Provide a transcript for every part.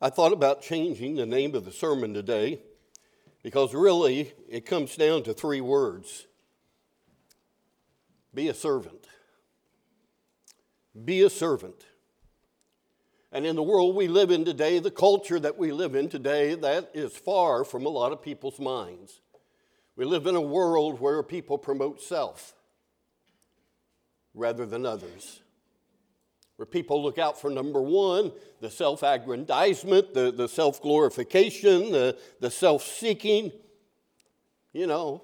I thought about changing the name of the sermon today because really it comes down to three words be a servant. Be a servant. And in the world we live in today, the culture that we live in today, that is far from a lot of people's minds. We live in a world where people promote self rather than others where people look out for number one, the self aggrandizement, the, the self glorification, the, the self seeking. You know,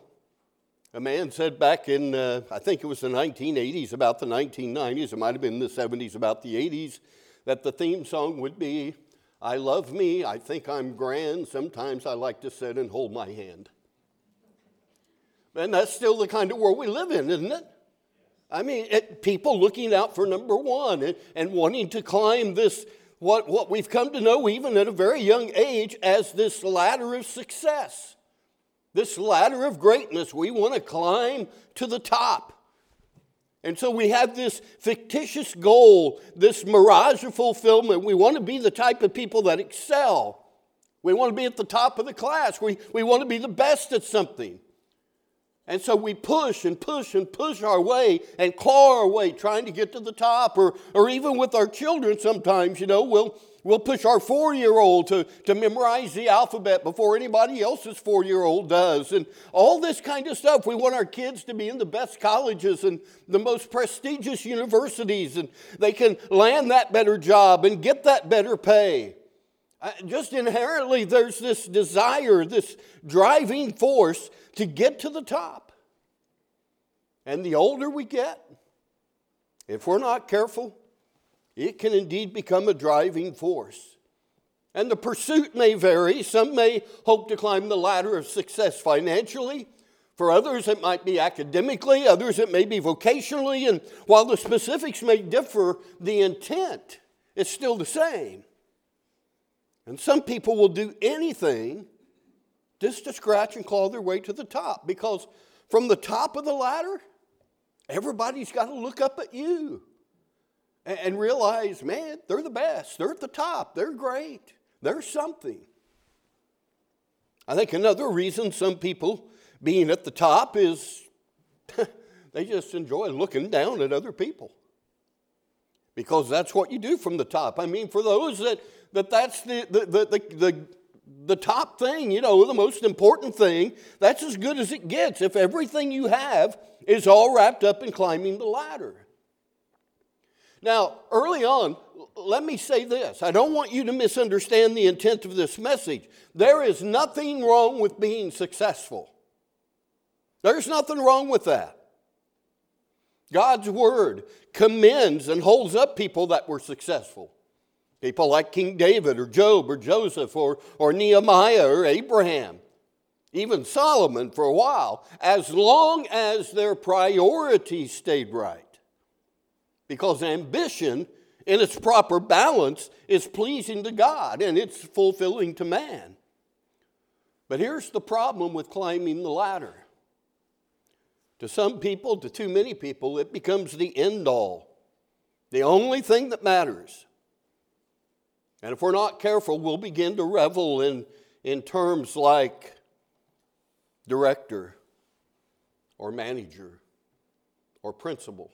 a man said back in, uh, I think it was the 1980s, about the 1990s, it might have been the 70s, about the 80s, that the theme song would be, I love me, I think I'm grand, sometimes I like to sit and hold my hand. And that's still the kind of world we live in, isn't it? I mean, it, people looking out for number one and, and wanting to climb this, what, what we've come to know even at a very young age as this ladder of success, this ladder of greatness. We want to climb to the top. And so we have this fictitious goal, this mirage of fulfillment. We want to be the type of people that excel. We want to be at the top of the class. We, we want to be the best at something. And so we push and push and push our way and claw our way trying to get to the top. Or, or even with our children, sometimes, you know, we'll, we'll push our four year old to, to memorize the alphabet before anybody else's four year old does. And all this kind of stuff. We want our kids to be in the best colleges and the most prestigious universities, and they can land that better job and get that better pay. Just inherently, there's this desire, this driving force to get to the top. And the older we get, if we're not careful, it can indeed become a driving force. And the pursuit may vary. Some may hope to climb the ladder of success financially. For others, it might be academically, others, it may be vocationally. And while the specifics may differ, the intent is still the same. And some people will do anything just to scratch and claw their way to the top because from the top of the ladder, everybody's got to look up at you and realize, man, they're the best. They're at the top. They're great. They're something. I think another reason some people being at the top is they just enjoy looking down at other people because that's what you do from the top. I mean, for those that that that's the, the, the, the, the the top thing, you know, the most important thing, that's as good as it gets if everything you have is all wrapped up in climbing the ladder. Now, early on, let me say this. I don't want you to misunderstand the intent of this message. There is nothing wrong with being successful, there's nothing wrong with that. God's word commends and holds up people that were successful. People like King David or Job or Joseph or, or Nehemiah or Abraham, even Solomon for a while, as long as their priorities stayed right. Because ambition, in its proper balance, is pleasing to God and it's fulfilling to man. But here's the problem with climbing the ladder. To some people, to too many people, it becomes the end all, the only thing that matters. And if we're not careful, we'll begin to revel in, in terms like director or manager or principal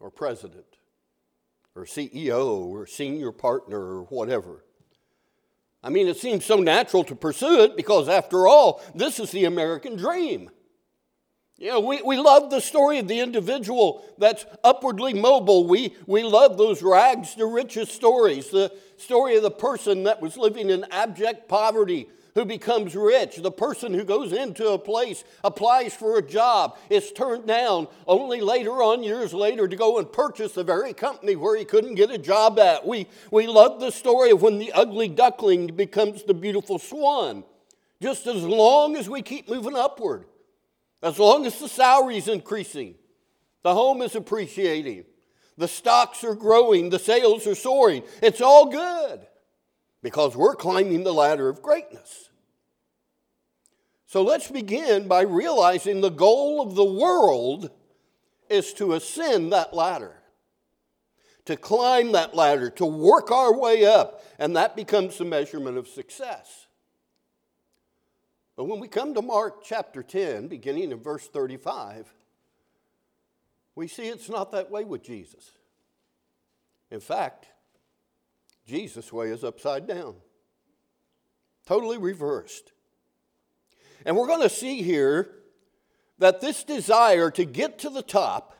or president or CEO or senior partner or whatever. I mean, it seems so natural to pursue it because, after all, this is the American dream. Know, we, we love the story of the individual that's upwardly mobile. We, we love those rags to riches stories. The story of the person that was living in abject poverty who becomes rich, the person who goes into a place, applies for a job, is turned down only later on, years later, to go and purchase the very company where he couldn't get a job at. We, we love the story of when the ugly duckling becomes the beautiful swan. Just as long as we keep moving upward, as long as the salary is increasing, the home is appreciating, the stocks are growing, the sales are soaring, it's all good because we're climbing the ladder of greatness. So let's begin by realizing the goal of the world is to ascend that ladder, to climb that ladder, to work our way up, and that becomes the measurement of success. But when we come to Mark chapter 10, beginning in verse 35, we see it's not that way with Jesus. In fact, Jesus' way is upside down, totally reversed. And we're going to see here that this desire to get to the top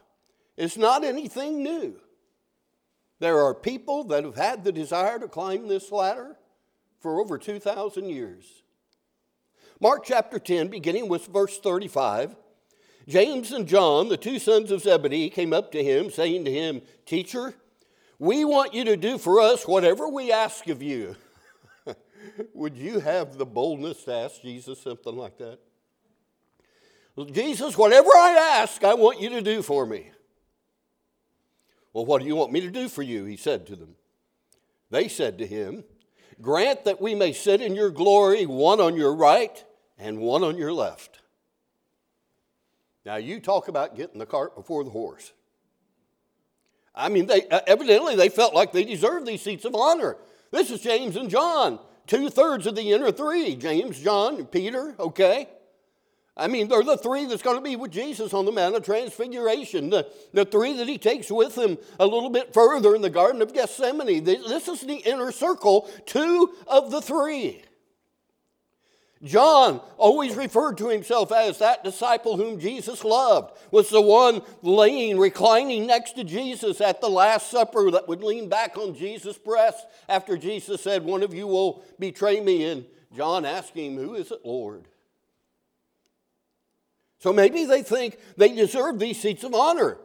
is not anything new. There are people that have had the desire to climb this ladder for over 2,000 years. Mark chapter 10, beginning with verse 35, James and John, the two sons of Zebedee, came up to him, saying to him, Teacher, we want you to do for us whatever we ask of you. Would you have the boldness to ask Jesus something like that? Jesus, whatever I ask, I want you to do for me. Well, what do you want me to do for you? He said to them. They said to him, Grant that we may sit in your glory, one on your right and one on your left. Now, you talk about getting the cart before the horse. I mean, they, uh, evidently they felt like they deserved these seats of honor. This is James and John, two thirds of the inner three James, John, and Peter, okay? I mean, they're the three that's going to be with Jesus on the Mount of Transfiguration, the, the three that he takes with him a little bit further in the Garden of Gethsemane. This is the inner circle, two of the three. John always referred to himself as that disciple whom Jesus loved, was the one laying, reclining next to Jesus at the Last Supper that would lean back on Jesus' breast after Jesus said, One of you will betray me. And John asked him, Who is it, Lord? So maybe they think they deserve these seats of honor.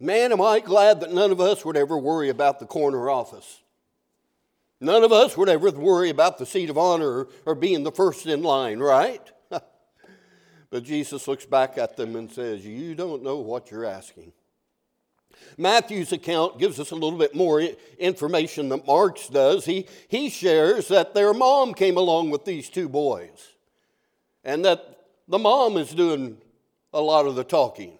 Man, am I glad that none of us would ever worry about the corner office. None of us would ever worry about the seat of honor or being the first in line, right? but Jesus looks back at them and says, You don't know what you're asking. Matthew's account gives us a little bit more information than Mark's does. He, he shares that their mom came along with these two boys and that the mom is doing a lot of the talking.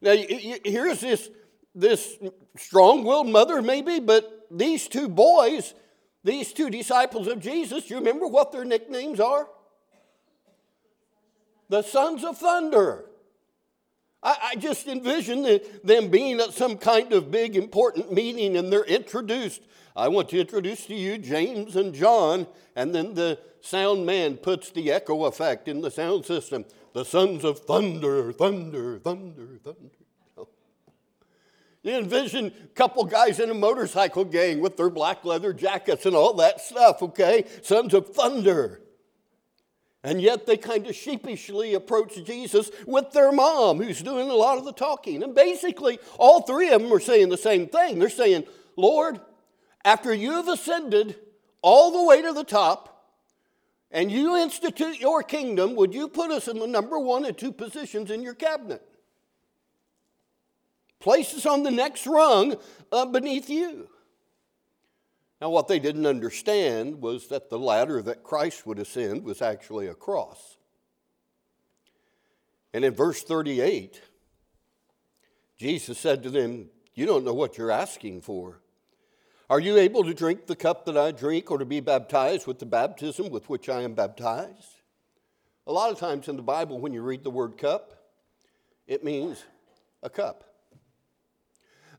Now, here's this, this strong willed mother, maybe, but these two boys, these two disciples of Jesus, do you remember what their nicknames are? The sons of thunder. I, I just envision them being at some kind of big important meeting and they're introduced. I want to introduce to you James and John, and then the sound man puts the echo effect in the sound system. The sons of thunder, thunder, thunder, thunder. You envision a couple guys in a motorcycle gang with their black leather jackets and all that stuff, okay? Sons of thunder. And yet they kind of sheepishly approach Jesus with their mom, who's doing a lot of the talking. And basically, all three of them are saying the same thing. They're saying, Lord, after you have ascended all the way to the top, and you institute your kingdom, would you put us in the number one and two positions in your cabinet? Place us on the next rung uh, beneath you. Now, what they didn't understand was that the ladder that Christ would ascend was actually a cross. And in verse 38, Jesus said to them, You don't know what you're asking for. Are you able to drink the cup that I drink or to be baptized with the baptism with which I am baptized? A lot of times in the Bible, when you read the word cup, it means a cup.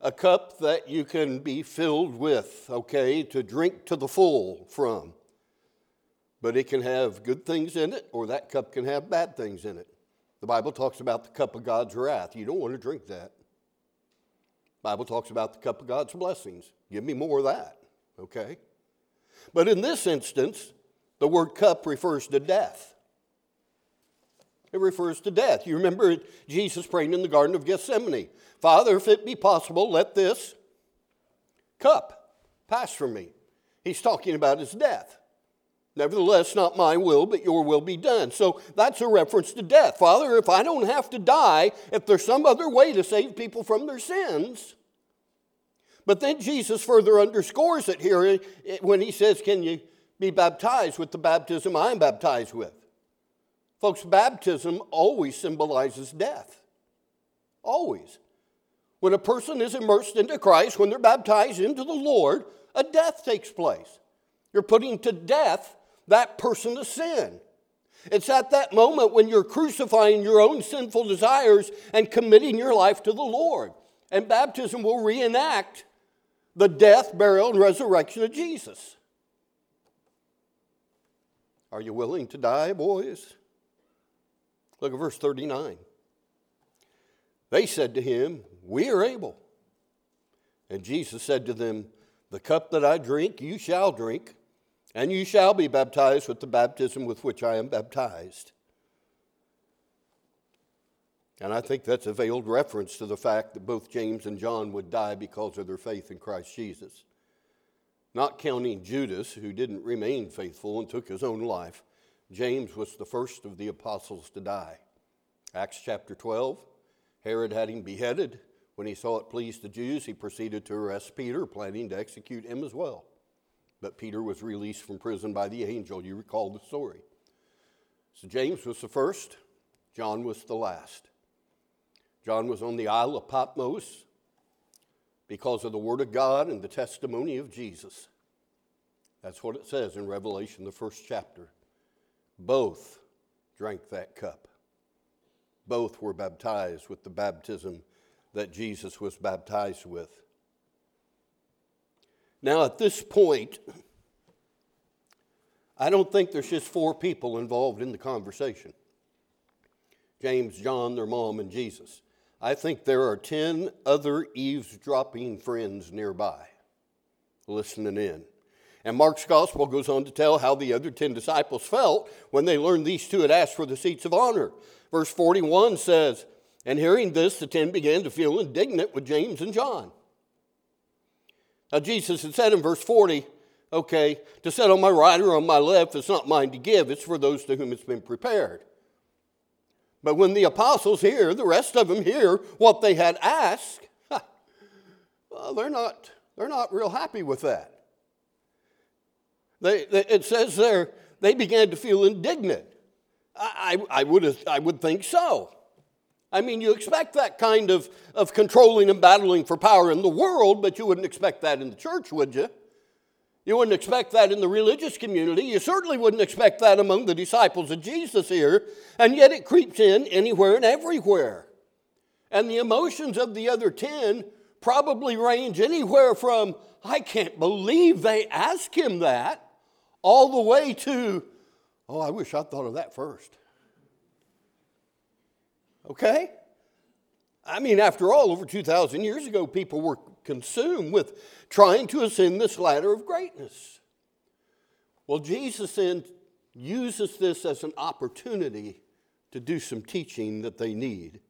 A cup that you can be filled with, okay, to drink to the full from. But it can have good things in it, or that cup can have bad things in it. The Bible talks about the cup of God's wrath. You don't want to drink that. Bible talks about the cup of God's blessings. Give me more of that, okay? But in this instance, the word cup refers to death. It refers to death. You remember Jesus praying in the Garden of Gethsemane Father, if it be possible, let this cup pass from me. He's talking about his death. Nevertheless, not my will, but your will be done. So that's a reference to death. Father, if I don't have to die, if there's some other way to save people from their sins, but then Jesus further underscores it here eh, when he says, Can you be baptized with the baptism I'm baptized with? Folks, baptism always symbolizes death. Always. When a person is immersed into Christ, when they're baptized into the Lord, a death takes place. You're putting to death that person to sin. It's at that moment when you're crucifying your own sinful desires and committing your life to the Lord. And baptism will reenact the death, burial, and resurrection of Jesus. Are you willing to die, boys? Look at verse 39. They said to him, We are able. And Jesus said to them, The cup that I drink, you shall drink, and you shall be baptized with the baptism with which I am baptized. And I think that's a veiled reference to the fact that both James and John would die because of their faith in Christ Jesus. Not counting Judas, who didn't remain faithful and took his own life. James was the first of the apostles to die. Acts chapter 12 Herod had him beheaded. When he saw it pleased the Jews, he proceeded to arrest Peter, planning to execute him as well. But Peter was released from prison by the angel. You recall the story. So James was the first, John was the last. John was on the Isle of Patmos because of the Word of God and the testimony of Jesus. That's what it says in Revelation, the first chapter. Both drank that cup. Both were baptized with the baptism that Jesus was baptized with. Now, at this point, I don't think there's just four people involved in the conversation James, John, their mom, and Jesus. I think there are 10 other eavesdropping friends nearby listening in. And Mark's gospel goes on to tell how the other 10 disciples felt when they learned these two had asked for the seats of honor. Verse 41 says, And hearing this, the 10 began to feel indignant with James and John. Now, Jesus had said in verse 40, okay, to sit on my right or on my left, is not mine to give, it's for those to whom it's been prepared. But when the apostles hear, the rest of them hear what they had asked, well, they're not, they're not real happy with that. They, they, it says there, they began to feel indignant. I, I, I, would, I would think so. I mean, you expect that kind of, of controlling and battling for power in the world, but you wouldn't expect that in the church, would you? You wouldn't expect that in the religious community. You certainly wouldn't expect that among the disciples of Jesus here. And yet it creeps in anywhere and everywhere. And the emotions of the other 10 probably range anywhere from, I can't believe they asked him that, all the way to, oh, I wish I'd thought of that first. Okay? I mean, after all, over 2,000 years ago, people were consumed with trying to ascend this ladder of greatness. Well, Jesus then uses this as an opportunity to do some teaching that they need.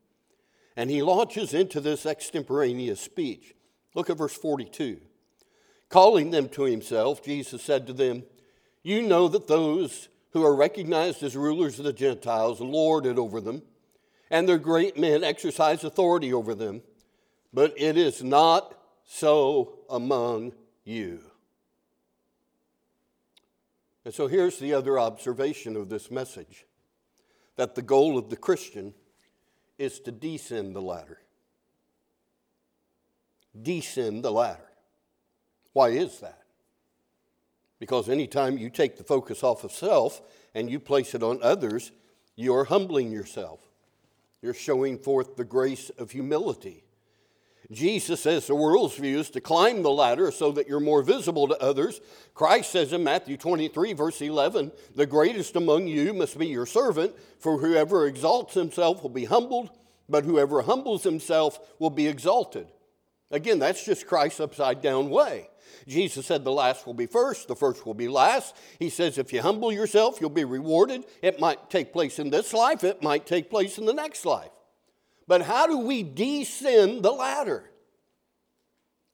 And he launches into this extemporaneous speech. Look at verse 42. Calling them to himself, Jesus said to them, You know that those who are recognized as rulers of the Gentiles lord it over them, and their great men exercise authority over them, but it is not so among you. And so here's the other observation of this message that the goal of the Christian is to descend the ladder. Descend the ladder. Why is that? Because anytime you take the focus off of self and you place it on others, you're humbling yourself. You're showing forth the grace of humility. Jesus says the world's view is to climb the ladder so that you're more visible to others. Christ says in Matthew 23, verse 11, the greatest among you must be your servant, for whoever exalts himself will be humbled, but whoever humbles himself will be exalted. Again, that's just Christ's upside down way. Jesus said the last will be first, the first will be last. He says if you humble yourself, you'll be rewarded. It might take place in this life, it might take place in the next life. But how do we descend the ladder?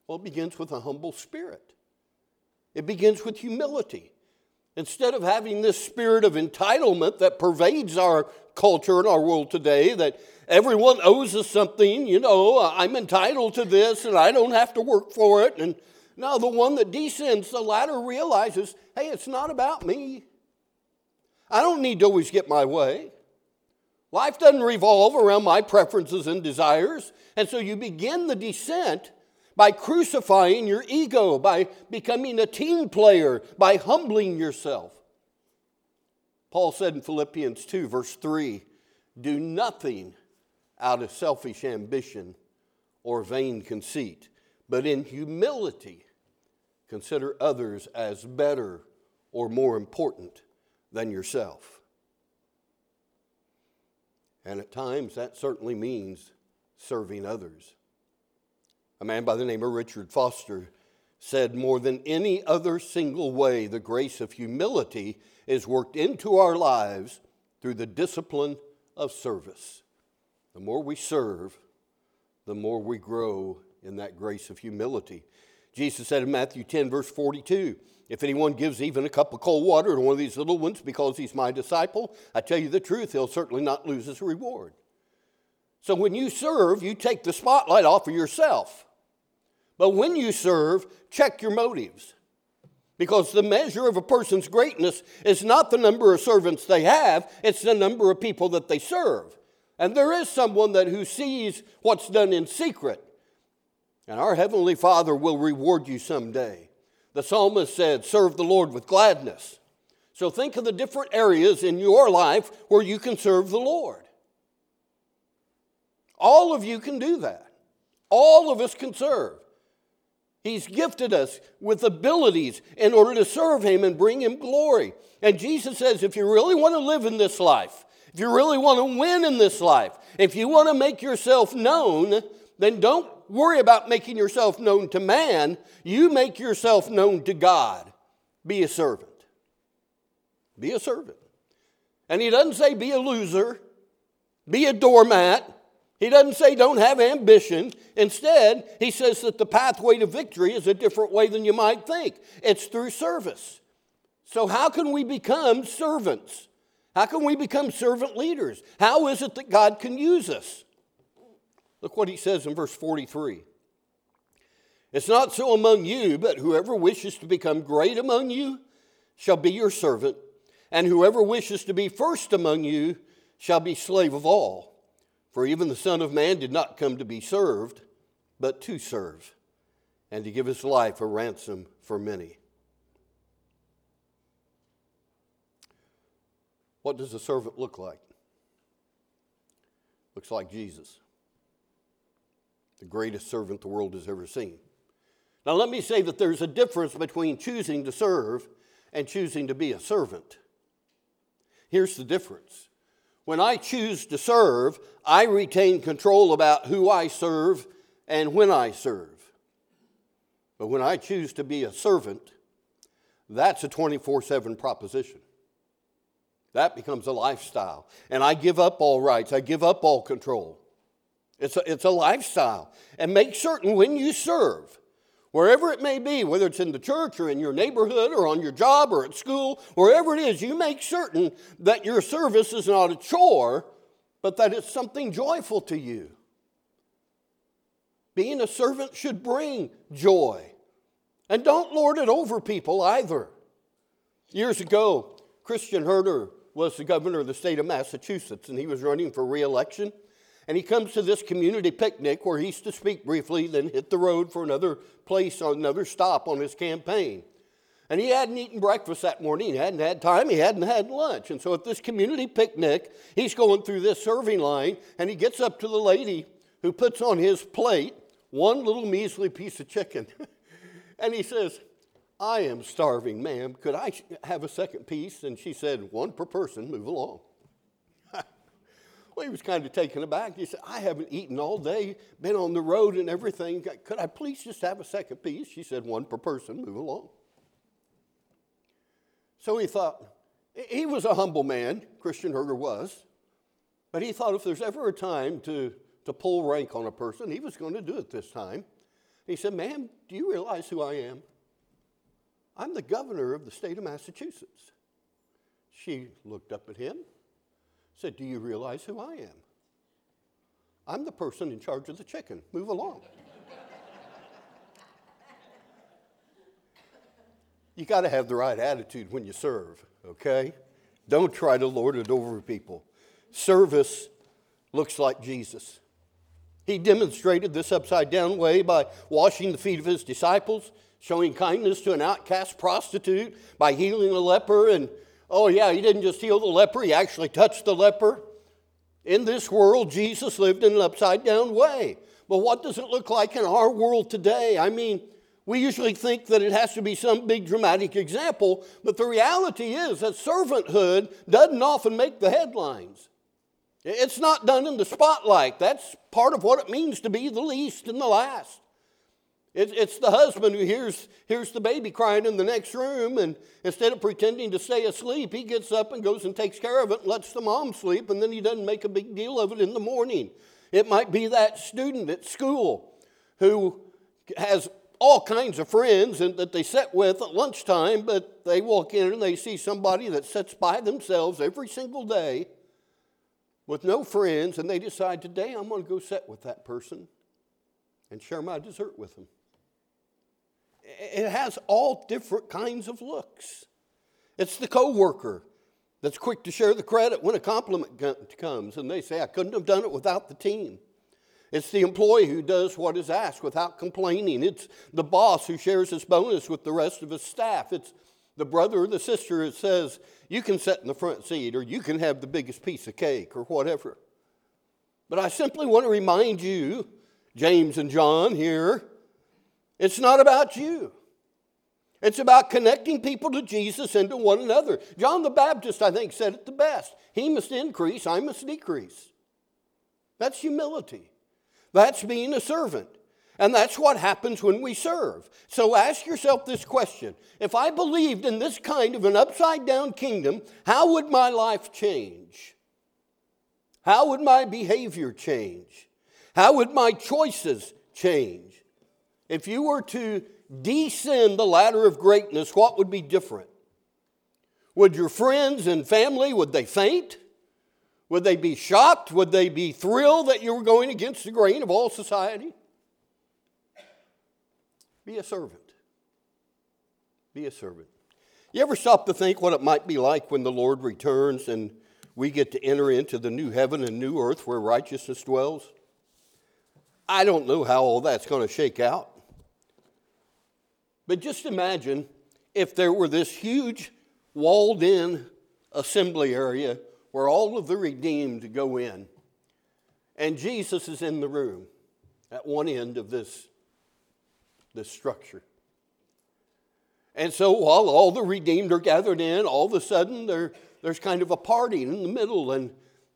Well, it begins with a humble spirit, it begins with humility. Instead of having this spirit of entitlement that pervades our culture and our world today, that everyone owes us something, you know, I'm entitled to this and I don't have to work for it. And now the one that descends the ladder realizes hey, it's not about me. I don't need to always get my way. Life doesn't revolve around my preferences and desires. And so you begin the descent by crucifying your ego, by becoming a team player, by humbling yourself. Paul said in Philippians 2, verse 3 do nothing out of selfish ambition or vain conceit, but in humility consider others as better or more important than yourself. And at times that certainly means serving others. A man by the name of Richard Foster said, More than any other single way, the grace of humility is worked into our lives through the discipline of service. The more we serve, the more we grow in that grace of humility. Jesus said in Matthew 10, verse 42, if anyone gives even a cup of cold water to one of these little ones because he's my disciple, I tell you the truth, he'll certainly not lose his reward. So when you serve, you take the spotlight off of yourself. But when you serve, check your motives. Because the measure of a person's greatness is not the number of servants they have, it's the number of people that they serve. And there is someone that who sees what's done in secret. And our heavenly Father will reward you someday. The psalmist said, "Serve the Lord with gladness." So think of the different areas in your life where you can serve the Lord. All of you can do that. All of us can serve. He's gifted us with abilities in order to serve Him and bring Him glory. And Jesus says, if you really want to live in this life, if you really want to win in this life, if you want to make yourself known, then don't worry about making yourself known to man. You make yourself known to God. Be a servant. Be a servant. And He doesn't say be a loser, be a doormat, he doesn't say don't have ambition. Instead, he says that the pathway to victory is a different way than you might think it's through service. So, how can we become servants? How can we become servant leaders? How is it that God can use us? Look what he says in verse 43. It's not so among you, but whoever wishes to become great among you shall be your servant, and whoever wishes to be first among you shall be slave of all. For even the Son of Man did not come to be served, but to serve, and to give his life a ransom for many. What does a servant look like? Looks like Jesus, the greatest servant the world has ever seen. Now, let me say that there's a difference between choosing to serve and choosing to be a servant. Here's the difference when I choose to serve, I retain control about who I serve and when I serve. But when I choose to be a servant, that's a 24 7 proposition. That becomes a lifestyle. And I give up all rights, I give up all control. It's a, it's a lifestyle. And make certain when you serve, Wherever it may be, whether it's in the church or in your neighborhood or on your job or at school, wherever it is, you make certain that your service is not a chore, but that it's something joyful to you. Being a servant should bring joy. And don't lord it over people either. Years ago, Christian Herter was the governor of the state of Massachusetts, and he was running for reelection. And he comes to this community picnic where he's to speak briefly, then hit the road for another place or another stop on his campaign. And he hadn't eaten breakfast that morning. He hadn't had time. He hadn't had lunch. And so at this community picnic, he's going through this serving line and he gets up to the lady who puts on his plate one little measly piece of chicken. and he says, I am starving, ma'am. Could I have a second piece? And she said, One per person, move along. Well, he was kind of taken aback. He said, I haven't eaten all day, been on the road and everything. Could I please just have a second piece? She said, One per person, move along. So he thought, he was a humble man, Christian Herter was, but he thought if there's ever a time to, to pull rank on a person, he was going to do it this time. He said, Ma'am, do you realize who I am? I'm the governor of the state of Massachusetts. She looked up at him said, Do you realize who I am? I'm the person in charge of the chicken. Move along. you got to have the right attitude when you serve, okay? Don't try to lord it over people. service looks like Jesus. He demonstrated this upside down way by washing the feet of his disciples, showing kindness to an outcast prostitute, by healing a leper. And oh, yeah, he didn't just heal the leper, he actually touched the leper. In this world, Jesus lived in an upside down way. But what does it look like in our world today? I mean, we usually think that it has to be some big dramatic example, but the reality is that servanthood doesn't often make the headlines. It's not done in the spotlight. That's part of what it means to be the least and the last. It's the husband who hears, hears the baby crying in the next room, and instead of pretending to stay asleep, he gets up and goes and takes care of it and lets the mom sleep, and then he doesn't make a big deal of it in the morning. It might be that student at school who has all kinds of friends and that they sit with at lunchtime, but they walk in and they see somebody that sits by themselves every single day with no friends, and they decide today I'm going to go sit with that person and share my dessert with them. It has all different kinds of looks. It's the coworker that's quick to share the credit when a compliment comes, and they say, I couldn't have done it without the team. It's the employee who does what is asked without complaining. It's the boss who shares his bonus with the rest of his staff. It's the brother or the sister who says, You can sit in the front seat, or you can have the biggest piece of cake, or whatever. But I simply want to remind you, James and John here, it's not about you. It's about connecting people to Jesus and to one another. John the Baptist, I think, said it the best He must increase, I must decrease. That's humility. That's being a servant. And that's what happens when we serve. So ask yourself this question If I believed in this kind of an upside down kingdom, how would my life change? How would my behavior change? How would my choices change? If you were to descend the ladder of greatness, what would be different? Would your friends and family, would they faint? Would they be shocked? Would they be thrilled that you were going against the grain of all society? Be a servant. Be a servant. You ever stop to think what it might be like when the Lord returns and we get to enter into the new heaven and new earth where righteousness dwells? I don't know how all that's going to shake out. But just imagine if there were this huge walled in assembly area where all of the redeemed go in, and Jesus is in the room at one end of this, this structure. And so while all the redeemed are gathered in, all of a sudden there, there's kind of a party in the middle, and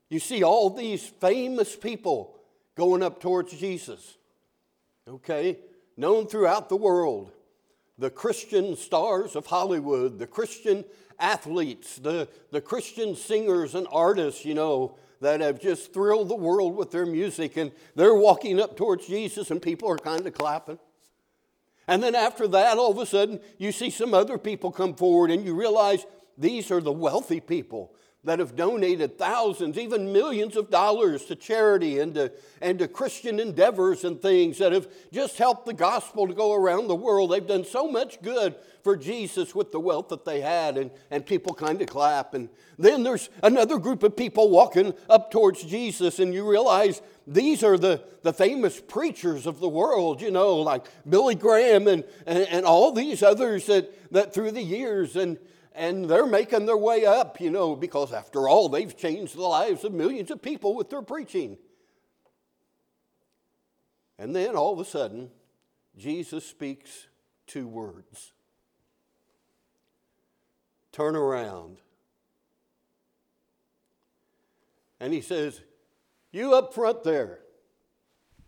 you see all these famous people going up towards Jesus, okay, known throughout the world the Christian stars of Hollywood, the Christian athletes, the, the Christian singers and artists, you know, that have just thrilled the world with their music, and they're walking up towards Jesus, and people are kind of clapping. And then after that, all of a sudden, you see some other people come forward, and you realize these are the wealthy people that have donated thousands, even millions of dollars to charity and to, and to Christian endeavors and things that have just helped the gospel to go around the world. They've done so much good for Jesus with the wealth that they had, and, and people kind of clap. And then there's another group of people walking up towards Jesus, and you realize these are the, the famous preachers of the world, you know, like Billy Graham and, and, and all these others that, that through the years. And, and they're making their way up, you know, because after all, they've changed the lives of millions of people with their preaching. And then all of a sudden, Jesus speaks two words Turn around. And he says, You up front there,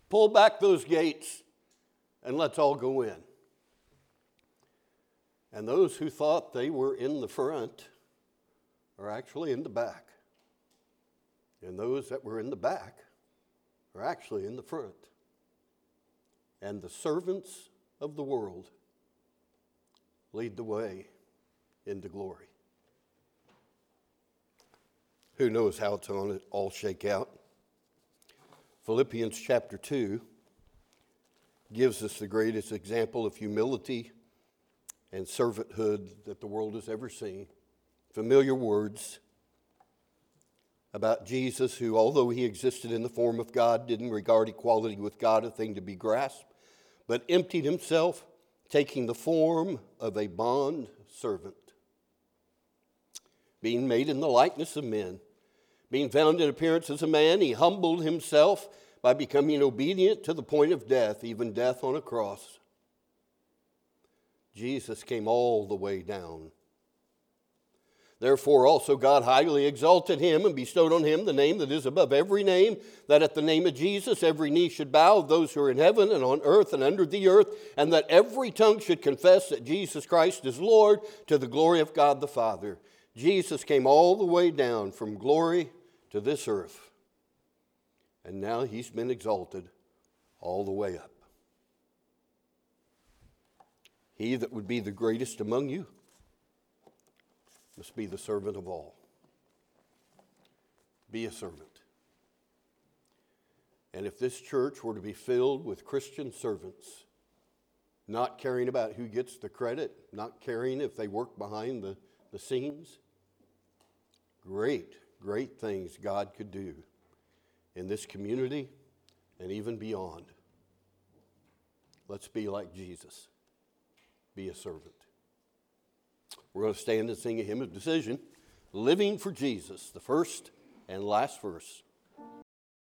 pull back those gates and let's all go in. And those who thought they were in the front are actually in the back. And those that were in the back are actually in the front. And the servants of the world lead the way into glory. Who knows how it's going to all shake out? Philippians chapter 2 gives us the greatest example of humility and servanthood that the world has ever seen. Familiar words. about Jesus, who, although he existed in the form of God, didn't regard equality with God a thing to be grasped, but emptied himself, taking the form of a bond servant. Being made in the likeness of men, being found in appearance as a man, he humbled himself by becoming obedient to the point of death, even death on a cross. Jesus came all the way down Therefore, also God highly exalted him and bestowed on him the name that is above every name, that at the name of Jesus every knee should bow of those who are in heaven and on earth and under the earth, and that every tongue should confess that Jesus Christ is Lord to the glory of God the Father. Jesus came all the way down from glory to this earth, and now he's been exalted all the way up. He that would be the greatest among you must be the servant of all. Be a servant. And if this church were to be filled with Christian servants, not caring about who gets the credit, not caring if they work behind the, the scenes, great, great things God could do in this community and even beyond. Let's be like Jesus. Be a servant. We're going to stand and sing a hymn of decision, Living for Jesus, the first and last verse.